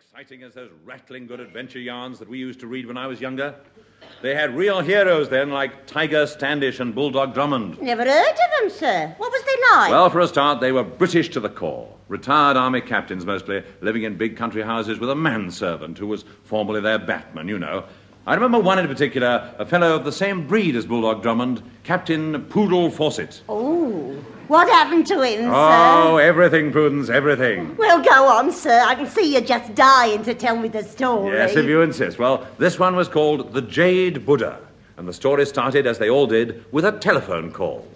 exciting as those rattling good adventure yarns that we used to read when I was younger. They had real heroes then, like Tiger Standish and Bulldog Drummond. Never heard of them, sir. What was they like? Well, for a start, they were British to the core. Retired army captains mostly, living in big country houses with a manservant who was formerly their batman, you know. I remember one in particular, a fellow of the same breed as Bulldog Drummond, Captain Poodle Fawcett. Oh, what happened to him, Oh, sir? Oh, everything, Prudence, everything. Well, go on, sir. I can see you're just dying to tell me the story. Yes, if you insist. Well, this one was called The Jade Buddha, and the story started, as they all did, with a telephone call.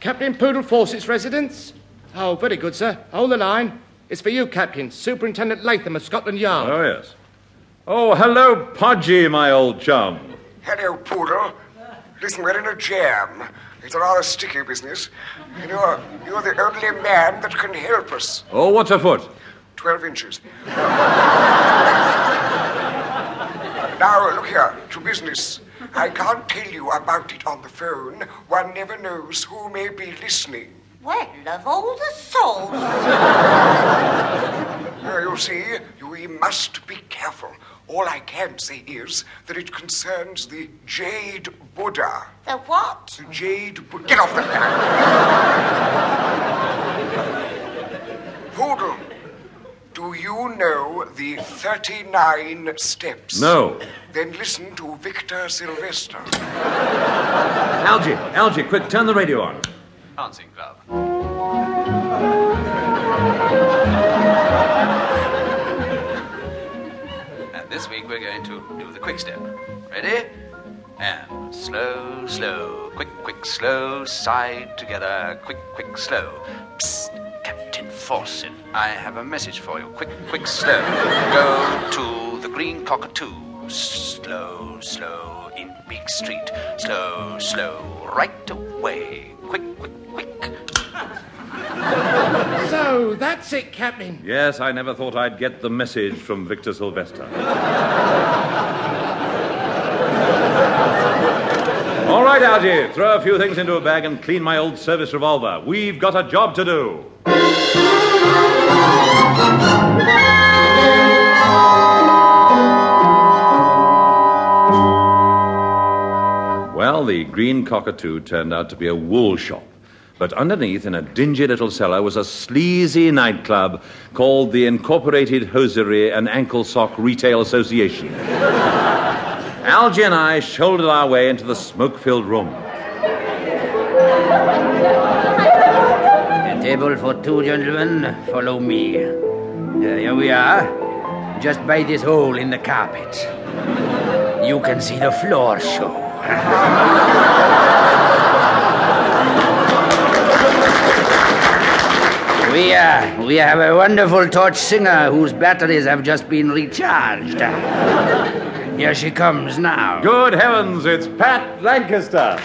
Captain Poodle Fawcett's residence? Oh, very good, sir. Hold the line. It's for you, Captain. Superintendent Latham of Scotland Yard. Oh, yes. Oh, hello, Podgy, my old chum. Hello, Poodle. Listen, we're in a jam. It's a rather sticky business. And you're, you're the only man that can help us. Oh, what's a foot? Twelve inches. now, look here, to business. I can't tell you about it on the phone. One never knows who may be listening. Well, of all the souls. Uh, you see, we must be careful. All I can say is that it concerns the Jade Buddha. The what? The Jade Buddha. Get off the line. Poodle, do you know the 39 steps? No. Then listen to Victor Silvester. Algy, Algy, quick, turn the radio on. Dancing Club. And this week we're going to do the quick step. Ready? And slow, slow, quick, quick, slow, side together, quick, quick, slow. Psst, Captain Fawcett, I have a message for you. Quick, quick, slow. Go to the Green Cockatoo. Slow, slow, in Beak Street. Slow, slow, right away. Quick, quick, quick. So, that's it, Captain. Yes, I never thought I'd get the message from Victor Silvester. All right, Algy, throw a few things into a bag and clean my old service revolver. We've got a job to do. The Green Cockatoo turned out to be a wool shop. But underneath, in a dingy little cellar, was a sleazy nightclub called the Incorporated Hosiery and Ankle Sock Retail Association. Algy and I shouldered our way into the smoke filled room. A table for two gentlemen. Follow me. Uh, here we are. Just by this hole in the carpet. You can see the floor show. We, uh, we have a wonderful torch singer whose batteries have just been recharged. Here she comes now. Good heavens, it's Pat Lancaster.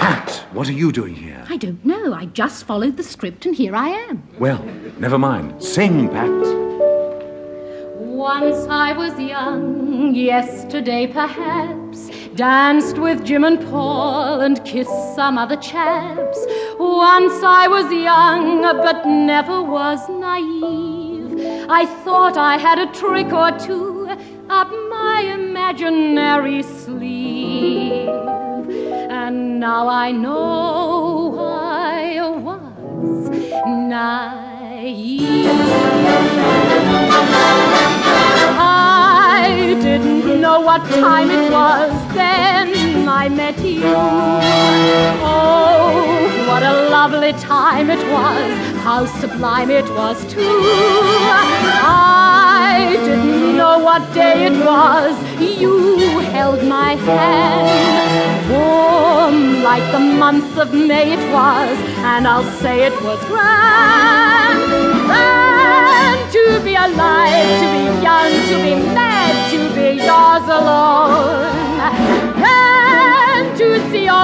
Pat, what are you doing here? I don't know. I just followed the script and here I am. Well, never mind. Sing, Pat. Once I was young, yesterday perhaps, danced with Jim and Paul and kissed some other chaps. Once I was young, but never was naive. I thought I had a trick or two up my imaginary sleeve. And now I know I was naive. What time it was then I met you. Oh, what a lovely time it was, how sublime it was too. I didn't know what day it was, you held my hand. Warm like the month of May it was, and I'll say it was grand.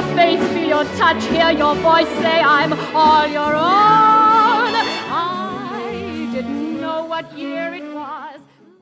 your face, feel your touch, hear your voice, say I'm all your own. I didn't know what year it